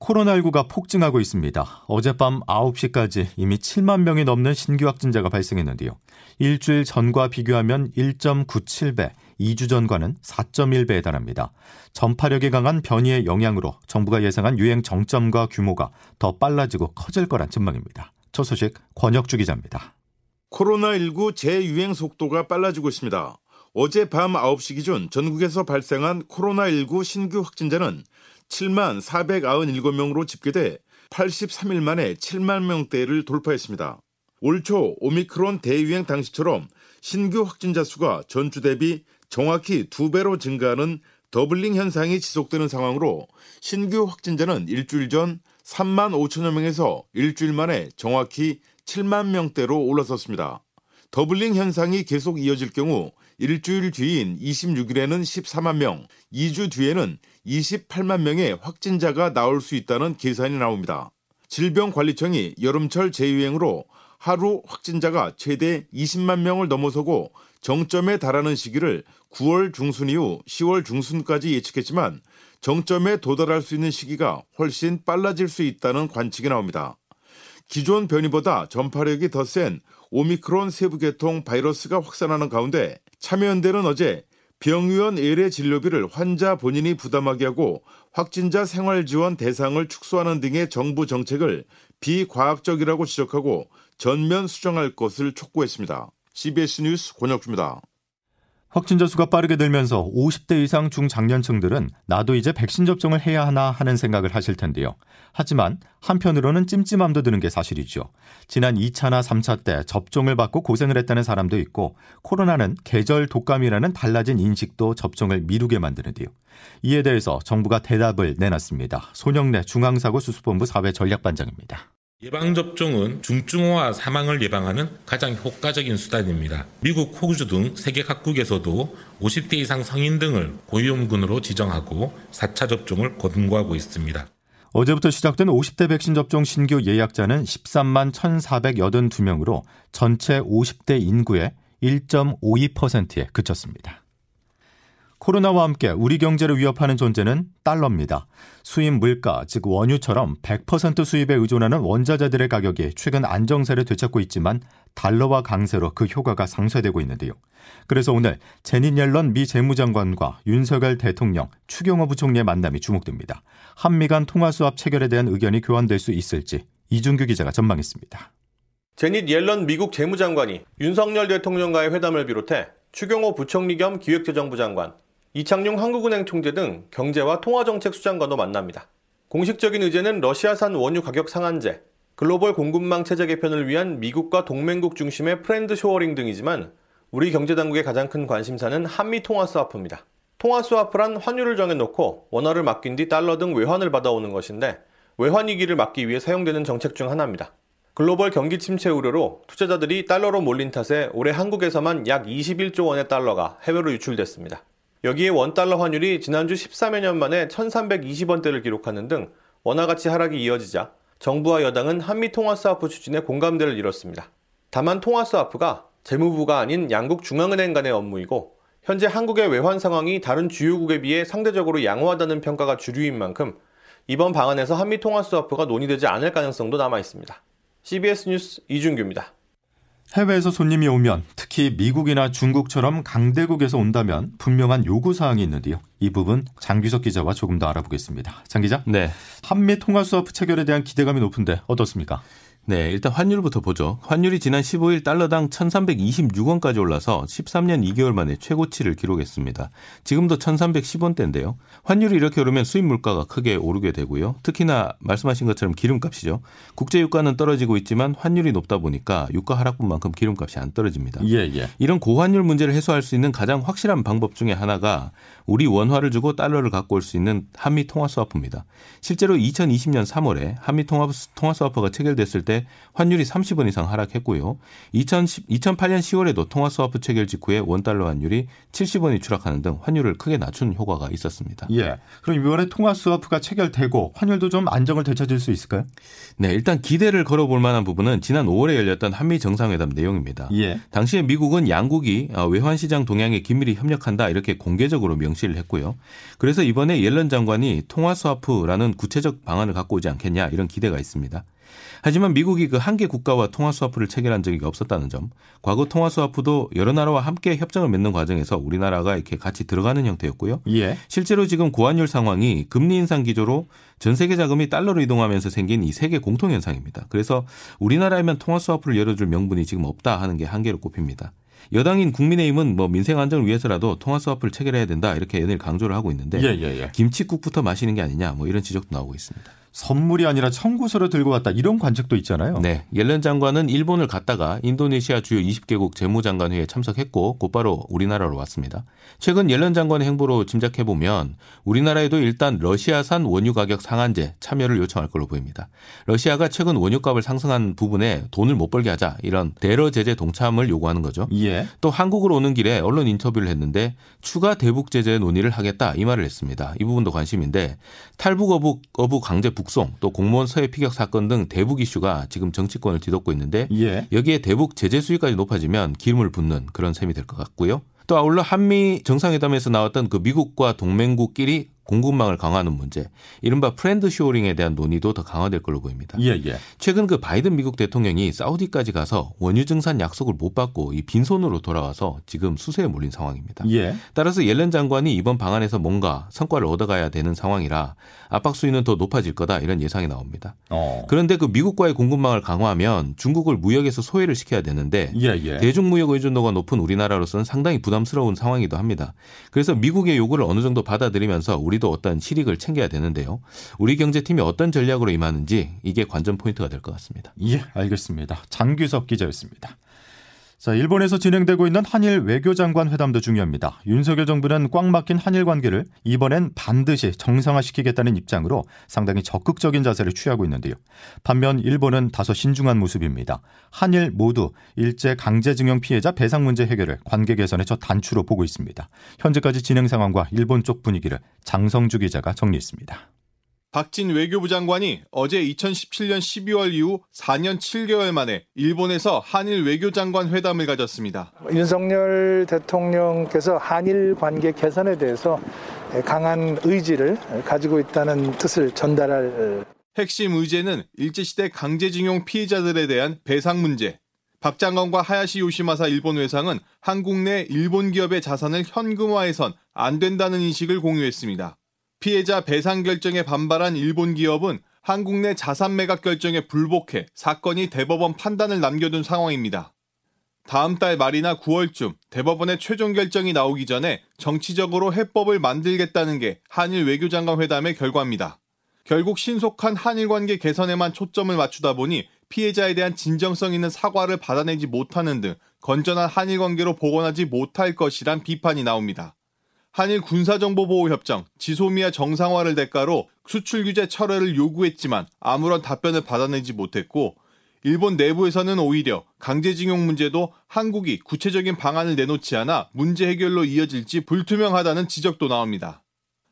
코로나19가 폭증하고 있습니다. 어젯밤 9시까지 이미 7만 명이 넘는 신규 확진자가 발생했는데요. 일주일 전과 비교하면 1.97배, 2주 전과는 4.1배에 달합니다. 전파력이 강한 변이의 영향으로 정부가 예상한 유행 정점과 규모가 더 빨라지고 커질 거란 전망입니다. 첫 소식 권혁주 기자입니다. 코로나19 재유행 속도가 빨라지고 있습니다. 어제 밤 9시 기준 전국에서 발생한 코로나19 신규 확진자는 7만 497명으로 집계돼 83일 만에 7만 명대를 돌파했습니다. 올 초 오미크론 대유행 당시처럼 신규 확진자 수가 전주 대비 정확히 두 배로 증가하는 doubling 현상이 지속되는 상황으로 신규 확진자는 일주일 전 3만 5천여 명에서 일주일 만에 정확히 7만 명대로 올라섰습니다. doubling 현상이 계속 이어질 경우 일주일 뒤인 26일에는 14만 명, 2주 뒤에는 28만 명의 확진자가 나올 수 있다는 계산이 나옵니다. 질병관리청이 여름철 재유행으로 하루 확진자가 최대 20만 명을 넘어서고 정점에 달하는 시기를 9월 중순 이후 10월 중순까지 예측했지만 정점에 도달할 수 있는 시기가 훨씬 빨라질 수 있다는 관측이 나옵니다. 기존 변이보다 전파력이 더 센 오미크론 세부계통 바이러스가 확산하는 가운데 참여연대는 어제 병의원 외래 진료비를 환자 본인이 부담하게 하고 확진자 생활 지원 대상을 축소하는 등의 정부 정책을 비과학적이라고 지적하고 전면 수정할 것을 촉구했습니다. CBS 뉴스 권혁주입니다. 확진자 수가 빠르게 늘면서 50대 이상 중장년층들은 나도 이제 백신 접종을 해야 하나 하는 생각을 하실 텐데요. 하지만 한편으로는 찜찜함도 드는 게 사실이죠. 지난 2차나 3차 때 접종을 받고 고생을 했다는 사람도 있고 코로나는 계절 독감이라는 달라진 인식도 접종을 미루게 만드는데요. 이에 대해서 정부가 대답을 내놨습니다. 손영래 중앙사고수습본부 사회전략반장입니다. 예방접종은 중증화와 사망을 예방하는 가장 효과적인 수단입니다. 미국, 호주 등 세계 각국에서도 50대 이상 성인 등을 고위험군으로 지정하고 4차 접종을 권고하고 있습니다. 어제부터 시작된 50대 백신 접종 신규 예약자는 13만 1,482명으로 전체 50대 인구의 1.52%에 그쳤습니다. 코로나와 함께 우리 경제를 위협하는 존재는 달러입니다. 수입 물가, 즉 원유처럼 100% 수입에 의존하는 원자재들의 가격이 최근 안정세를 되찾고 있지만 달러와 강세로 그 효과가 상쇄되고 있는데요. 그래서 오늘 제닛 옐런 미 재무장관과 윤석열 대통령, 추경호 부총리의 만남이 주목됩니다. 한미 간 통화 수합 체결에 대한 의견이 교환될 수 있을지 이준규 기자가 전망했습니다. 재닛 옐런 미국 재무장관이 윤석열 대통령과의 회담을 비롯해 추경호 부총리 겸 기획재정부 장관, 이창용 한국은행 총재 등 경제와 통화정책 수장과도 만납니다. 공식적인 의제는 러시아산 원유 가격 상한제, 글로벌 공급망 체제 개편을 위한 미국과 동맹국 중심의 friend-shoring 등이지만 우리 경제당국의 가장 큰 관심사는 한미 통화 스와프입니다. 통화 스와프란 환율을 정해놓고 원화를 맡긴 뒤 달러 등 외환을 받아오는 것인데 외환 위기를 막기 위해 사용되는 정책 중 하나입니다. 글로벌 경기 침체 우려로 투자자들이 달러로 몰린 탓에 올해 한국에서만 약 21조 원의 달러가 해외로 유출됐습니다. 여기에 원달러 환율이 지난주 13여 년 만에 1320원대를 기록하는 등 원화 가치 하락이 이어지자 정부와 여당은 한미 통화 스와프 추진에 공감대를 이뤘습니다. 다만 통화 스와프가 재무부가 아닌 양국 중앙은행 간의 업무이고 현재 한국의 외환 상황이 다른 주요국에 비해 상대적으로 양호하다는 평가가 주류인 만큼 이번 방안에서 한미 통화 스와프가 논의되지 않을 가능성도 남아 있습니다. CBS 뉴스 이준규입니다. 해외에서 손님이 오면 특히 미국이나 중국처럼 강대국에서 온다면 분명한 요구 사항이 있는데요. 이 부분 장규석 기자와 조금 더 알아보겠습니다. 장 기자. 네. 한미 통화 수업 체결에 대한 기대감이 높은데 어떻습니까? 네, 일단 환율부터 보죠. 환율이 지난 15일 달러당 1,326원까지 올라서 13년 2개월 만에 최고치를 기록했습니다. 지금도 1,310원대인데요. 환율이 이렇게 오르면 수입 물가가 크게 오르게 되고요. 특히나 말씀하신 것처럼 기름값이죠. 국제 유가는 떨어지고 있지만 환율이 높다 보니까 유가 하락분만큼 기름값이 안 떨어집니다. 예, 예. 이런 고환율 문제를 해소할 수 있는 가장 확실한 방법 중에 하나가 우리 원화를 주고 달러를 갖고 올 수 있는 한미 통화 스와프입니다. 실제로 2020년 3월에 한미 통화, 통화 스와프가 체결됐을 때 환율이 30원 이상 하락했고요. 2010, 2008년 10월에도 통화 스와프 체결 직후에 원달러 환율이 70원이 추락하는 등 환율을 크게 낮춘 효과가 있었습니다. 예. 그럼 이번에 통화 스와프가 체결되고 환율도 좀 안정을 되찾을 수 있을까요? 네, 일단 기대를 걸어볼 만한 부분은 지난 5월에 열렸던 한미 정상회담 내용입니다. 예. 당시에 미국은 양국이 어, 외환 시장 동향에 긴밀히 협력한다 이렇게 공개적으로 명시를 했고요. 그래서 이번에 옐런 장관이 통화 스와프라는 구체적 방안을 갖고 오지 않겠냐 이런 기대가 있습니다. 하지만 미국이 그 한 개 국가와 통화 스와프를 체결한 적이 없었다는 점, 과거 통화 스와프도 여러 나라와 함께 협정을 맺는 과정에서 우리나라가 이렇게 같이 들어가는 형태였고요. 예. 실제로 지금 고환율 상황이 금리 인상 기조로 전 세계 자금이 달러로 이동하면서 생긴 이 세계 공통 현상입니다. 그래서 우리나라에만 통화 스와프를 열어줄 명분이 지금 없다 하는 게 한계로 꼽힙니다. 여당인 국민의힘은 뭐 민생 안정을 위해서라도 통화 스와프를 체결해야 된다 이렇게 연일 강조를 하고 있는데 예, 예, 예. 김치국부터 마시는 게 아니냐 뭐 이런 지적도 나오고 있습니다. 선물이 아니라 청구서를 들고 왔다 이런 관측도 있잖아요. 네, 옐런 장관은 일본을 갔다가 인도네시아 주요 20개국 재무장관 회의에 참석했고 곧바로 우리나라로 왔습니다. 최근 옐런 장관의 행보로 짐작해 보면 우리나라에도 일단 러시아산 원유 가격 상한제 참여를 요청할 걸로 보입니다. 러시아가 최근 원유값을 상승한 부분에 돈을 못 벌게 하자 이런 대러 제재 동참을 요구하는 거죠. 예. 또 한국으로 오는 길에 언론 인터뷰를 했는데 추가 대북 제재 논의를 하겠다 이 말을 했습니다. 이 부분도 관심인데 탈북 어부, 어부 강제 북송 또 공무원 서해 피격 사건 등 대북 이슈가 지금 정치권을 뒤덮고 있는데 예. 여기에 대북 제재 수위까지 높아지면 기름을 붓는 그런 셈이 될 것 같고요. 또 아울러 한미 정상회담에서 나왔던 그 미국과 동맹국끼리 공급망을 강화하는 문제, 이른바 friend-shoring에 대한 논의도 더 강화될 걸로 보입니다. 예, 예. 최근 그 바이든 미국 대통령이 사우디까지 가서 원유 증산 약속을 못 받고 이 빈손으로 돌아와서 지금 수세에 몰린 상황입니다. 예. 따라서 옐런 장관이 이번 방한에서 뭔가 성과를 얻어가야 되는 상황이라 압박 수위는 더 높아질 거다 이런 예상이 나옵니다. 어. 그런데 그 미국과의 공급망을 강화하면 중국을 무역에서 소외를 시켜야 되는데 예, 예. 대중무역 의존도가 높은 우리나라로서는 상당히 부담스러운 상황이기도 합니다. 그래서 미국의 요구를 어느 정도 받아들이면서 우리도 어떤 실익을 챙겨야 되는데요. 우리 경제팀이 어떤 전략으로 임하는지 이게 관전 포인트가 될 것 같습니다. 예, 알겠습니다. 장규석 기자였습니다. 자, 일본에서 진행되고 있는 한일 외교장관 회담도 중요합니다. 윤석열 정부는 꽉 막힌 한일 관계를 이번엔 반드시 정상화시키겠다는 입장으로 상당히 적극적인 자세를 취하고 있는데요. 반면 일본은 다소 신중한 모습입니다. 한일 모두 일제 강제징용 피해자 배상 문제 해결을 관계 개선의 첫 단추로 보고 있습니다. 현재까지 진행 상황과 일본 쪽 분위기를 장성주 기자가 정리했습니다. 박진 외교부 장관이 어제 2017년 12월 이후 4년 7개월 만에 일본에서 한일 외교장관 회담을 가졌습니다. 윤석열 대통령께서 한일 관계 개선에 대해서 강한 의지를 가지고 있다는 뜻을 전달할 핵심 의제는 일제시대 강제징용 피해자들에 대한 배상 문제. 박 장관과 하야시 요시마사 일본 외상은 한국 내 일본 기업의 자산을 현금화해선 안 된다는 인식을 공유했습니다. 피해자 배상 결정에 반발한 일본 기업은 한국 내 자산 매각 결정에 불복해 사건이 대법원 판단을 남겨둔 상황입니다. 다음 달 말이나 9월쯤 대법원의 최종 결정이 나오기 전에 정치적으로 해법을 만들겠다는 게 한일 외교장관 회담의 결과입니다. 결국 신속한 한일 관계 개선에만 초점을 맞추다 보니 피해자에 대한 진정성 있는 사과를 받아내지 못하는 등 건전한 한일 관계로 복원하지 못할 것이란 비판이 나옵니다. 한일 군사정보보호협정, 지소미아 정상화를 대가로 수출 규제 철회를 요구했지만 아무런 답변을 받아내지 못했고 일본 내부에서는 오히려 강제징용 문제도 한국이 구체적인 방안을 내놓지 않아 문제 해결로 이어질지 불투명하다는 지적도 나옵니다.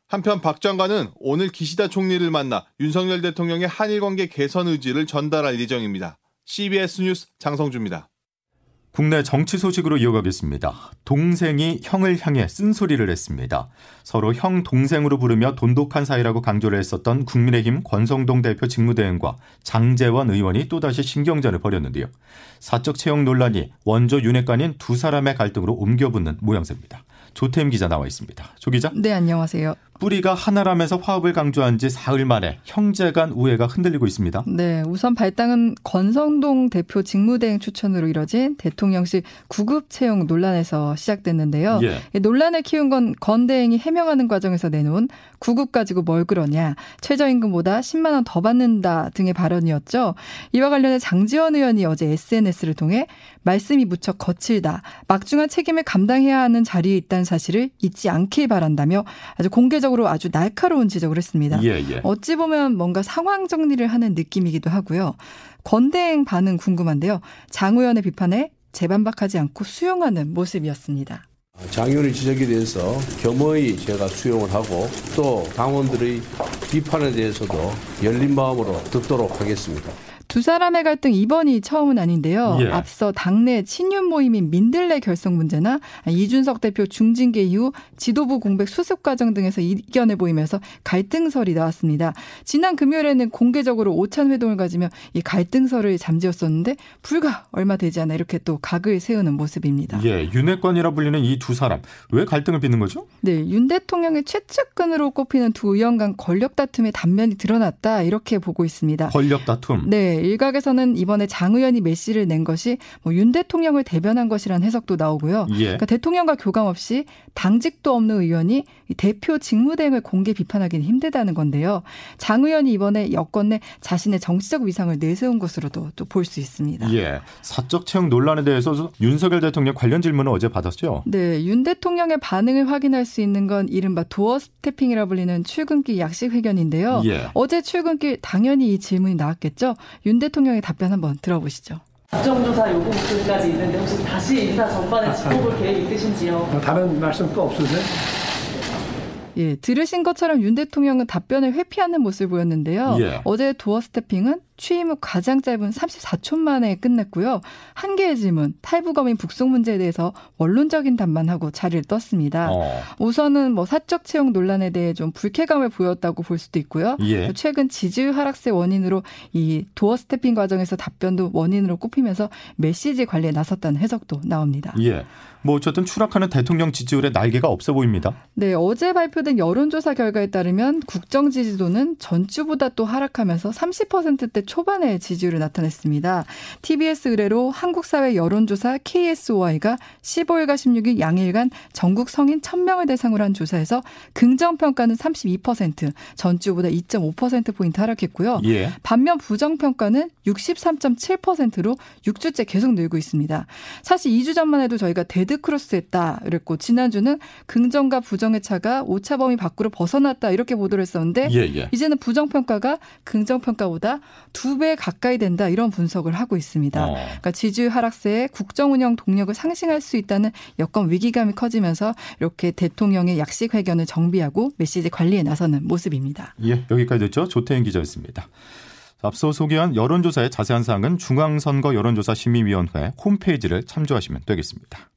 한편 박 장관은 오늘 기시다 총리를 만나 윤석열 대통령의 한일 관계 개선 의지를 전달할 예정입니다. CBS 뉴스 장성주입니다. 국내 정치 소식으로 이어가겠습니다. 동생이 형을 향해 쓴소리를 했습니다. 서로 형 동생으로 부르며 돈독한 사이라고 강조를 했었던 국민의힘 권성동 대표 직무대행과 장재원 의원이 또다시 신경전을 벌였는데요. 사적 채용 논란이 원조 윤핵관인 두 사람의 갈등으로 옮겨붙는 모양새입니다. 조태임 기자 나와 있습니다. 조 기자. 네, 안녕하세요. 뿌리가 하나라면서 화합을 강조한 지 사흘 만에 형제 간 우애가 흔들리고 있습니다. 네, 우선 발당은 권성동 대표 직무대행 추천으로 이뤄진 대통령실 구급 채용 논란에서 시작됐는데요. 예. 논란을 키운 건권 대행이 해명하는 과정에서 내놓은 구급 가지고 뭘 그러냐, 최저임금보다 10만 원 더 받는다 등의 발언이었죠. 이와 관련해 장지원 의원이 어제 SNS를 통해 말씀이 무척 거칠다, 막중한 책임을 감당해야 하는 자리에 있다. 있다는 사실을 잊지 않길 바란다며 아주 공개적으로 아주 날카로운 지적을 했습니다. 예, 예. 어찌 보면 뭔가 상황 정리를 하는 느낌이기도 하고요. 건대행 반응 궁금한데요. 장 의원의 비판에 재반박하지 않고 수용하는 모습이었습니다. 장 의원의 지적에 대해서 겸허히 제가 수용을 하고 또 당원들의 비판에 대해서도 열린 마음으로 듣도록 하겠습니다. 두 사람의 갈등 이번이 처음은 아닌데요. 예. 앞서 당내 친윤 모임인 민들레 결성 문제나 이준석 대표 중징계 이후 지도부 공백 수습 과정 등에서 이견을 보이면서 갈등설이 나왔습니다. 지난 금요일에는 공개적으로 오찬 회동을 가지며 이 갈등설을 잠재웠었는데 불과 얼마 되지 않아 이렇게 또 각을 세우는 모습입니다. 예, 윤핵관이라 불리는 이 두 사람 왜 갈등을 빚는 거죠? 네, 윤 대통령의 최측근으로 꼽히는 두 의원 간 권력 다툼의 단면이 드러났다 이렇게 보고 있습니다. 권력 다툼. 네, 일각에서는 이번에 장 의원이 메시를 낸 것이 뭐 윤 대통령을 대변한 것이라는 해석도 나오고요. 예. 그러니까 대통령과 교감 없이 당직도 없는 의원이 이 대표 직무대행을 공개 비판하기는 힘들다는 건데요. 장 의원이 이번에 여권 내 자신의 정치적 위상을 내세운 것으로도 또 볼 수 있습니다. 예. 사적 채용 논란에 대해서 윤석열 대통령 관련 질문을 어제 받았죠. 네, 윤 대통령의 반응을 확인할 수 있는 건 이른바 도어 스태핑이라 불리는 출근길 약식 회견인데요. 예. 어제 출근길 당연히 이 질문이 나왔겠죠. 윤 대통령의 답변 한번 들어보시죠. 국정조사 요구 목소리까지 있는데 혹시 다시 인사 전반에 짚어볼 계획 있으신지요? 다른 말씀 또 없으세요? 예, 들으신 것처럼 윤 대통령은 답변을 회피하는 모습을 보였는데요. 예. 어제 도어 스태핑은 취임 후 가장 짧은 34초 만에 끝냈고요. 한 개의 질문, 탈북어민 북송 문제에 대해서 원론적인 답만 하고 자리를 떴습니다. 어. 우선은 뭐 사적 채용 논란에 대해 좀 불쾌감을 보였다고 볼 수도 있고요. 예. 최근 지지율 하락세 원인으로 이 도어 스태핑 과정에서 답변도 원인으로 꼽히면서 메시지 관리에 나섰다는 해석도 나옵니다. 예. 뭐 어쨌든 추락하는 대통령 지지율에 날개가 없어 보입니다. 네, 어제 발표된 여론조사 결과에 따르면 국정 지지도는 전주보다 또 하락하면서 30%대 초반의 지지율을 나타냈습니다. TBS 의뢰로 한국사회 여론조사 KSOI가 15일과 16일 양일간 전국 성인 1000명을 대상으로 한 조사에서 긍정평가는 32%, 전주보다 2.5%포인트 하락했고요. 예. 반면 부정평가는 63.7%로 6주째 계속 늘고 있습니다. 사실 2주 전만 해도 저희가 데드크로스 했다 그랬고 지난주는 긍정과 부정의 차가 오차 범위 밖으로 벗어났다 이렇게 보도를 했었는데 예, 예. 이제는 부정평가가 긍정평가보다 두 배 가까이 된다 이런 분석을 하고 있습니다. 어. 그러니까 지지율 하락세에 국정 운영 동력을 상실할 수 있다는 여권 위기감이 커지면서 이렇게 대통령의 약식 회견을 정비하고 메시지 관리에 나서는 모습입니다. 예, 여기까지 듣죠. 조태인 기자였습니다. 앞서 소개한 여론조사의 자세한 사항은 중앙선거 여론조사 심의위원회 홈페이지를 참조하시면 되겠습니다.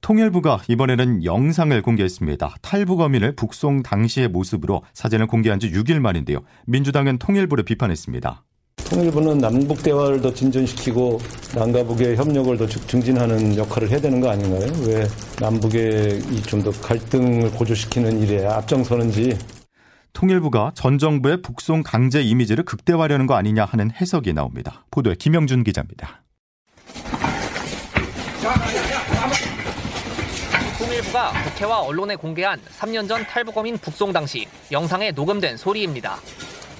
통일부가 이번에는 영상을 공개했습니다. 탈북 어민을 북송 당시의 모습으로 사진을 공개한 지 6일 만인데요. 민주당은 통일부를 비판했습니다. 통일부는 남북 대화를 더 진전시키고 남과 북의 협력을 더 증진하는 역할을 해야 되는 거 아닌가요? 왜 남북의 좀 더 갈등을 고조시키는 일에 앞장서는지 통일부가 전 정부의 북송 강제 이미지를 극대화하려는 거 아니냐 하는 해석이 나옵니다. 보도에 김영준 기자입니다. 통일부가 국회와 언론에 공개한 3년 전 탈북어민 북송 당시 영상에 녹음된 소리입니다.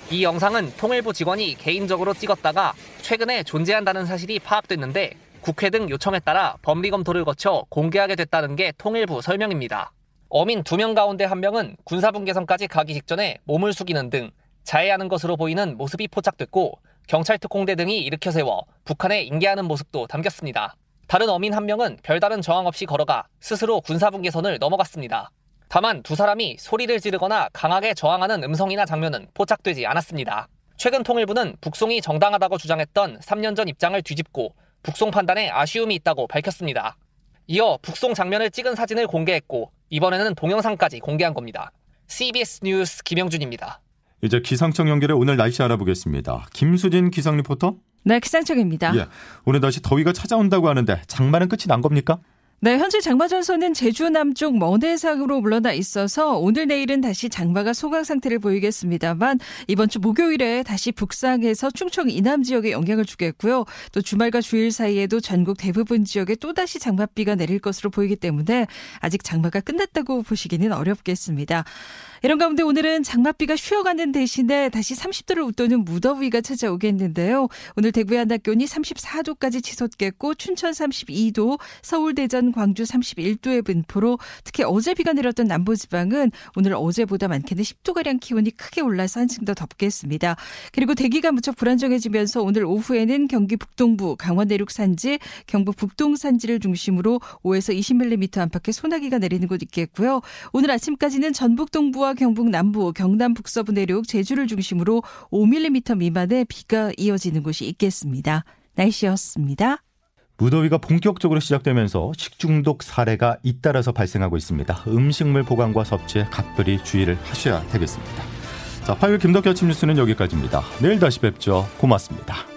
이 영상은 통일부 직원이 개인적으로 찍었다가 최근에 존재한다는 사실이 파악됐는데 국회 등 요청에 따라 법리 검토를 거쳐 공개하게 됐다는 게 통일부 설명입니다. 어민 2명 가운데 1명은 군사분 계선까지 가기 직전에 몸을 숙이는 등 자해하는 것으로 보이는 모습이 포착됐고 경찰 특공대 등이 일으켜 세워 북한에 인계하는 모습도 담겼습니다. 다른 어민 한 명은 별다른 저항 없이 걸어가 스스로 군사분 계선을 넘어갔습니다. 다만 두 사람이 소리를 지르거나 강하게 저항하는 음성이나 장면은 포착되지 않았습니다. 최근 통일부는 북송이 정당하다고 주장했던 3년 전 입장을 뒤집고 북송 판단에 아쉬움이 있다고 밝혔습니다. 이어 북송 장면을 찍은 사진을 공개했고 이번에는 동영상까지 공개한 겁니다. CBS 뉴스 김영준입니다. 이제 기상청 연결해 오늘 날씨 알아보겠습니다. 김수진 기상 리포터. 네, 기상청입니다. 예, 오늘 다시 더위가 찾아온다고 하는데 장마는 끝이 난 겁니까? 네, 현재 장마 전선은 제주 남쪽 먼 해상으로 물러나 있어서 오늘 내일은 다시 장마가 소강 상태를 보이겠습니다만 이번 주 목요일에 다시 북상해서 충청 이남 지역에 영향을 주겠고요. 또 주말과 주일 사이에도 전국 대부분 지역에 또다시 장맛비가 내릴 것으로 보이기 때문에 아직 장마가 끝났다고 보시기는 어렵겠습니다. 이런 가운데 오늘은 장맛비가 쉬어가는 대신에 다시 30도를 웃도는 무더위가 찾아오겠는데요. 오늘 대구의 한낮 기온이 34도까지 치솟겠고 춘천 32도, 서울 대전 부산, 광주 31도의 분포로 특히 어제 비가 내렸던 남부지방은 오늘 어제보다 많게는 10도가량 기온이 크게 올라서 한층 더 덥겠습니다. 그리고 대기가 무척 불안정해지면서 오늘 오후에는 경기 북동부, 강원 내륙 산지, 경북 북동 산지를 중심으로 5에서 20mm 안팎의 소나기가 내리는 곳 있겠고요. 오늘 아침까지는 전북 동부와 경북 남부, 경남 북서부 내륙, 제주를 중심으로 5mm 미만의 비가 이어지는 곳이 있겠습니다. 날씨였습니다. 무더위가 본격적으로 시작되면서 식중독 사례가 잇따라서 발생하고 있습니다. 음식물 보관과 섭취에 각별히 주의를 하셔야 되겠습니다. 자, 화요일 김덕기 아침 뉴스는 여기까지입니다. 내일 다시 뵙죠. 고맙습니다.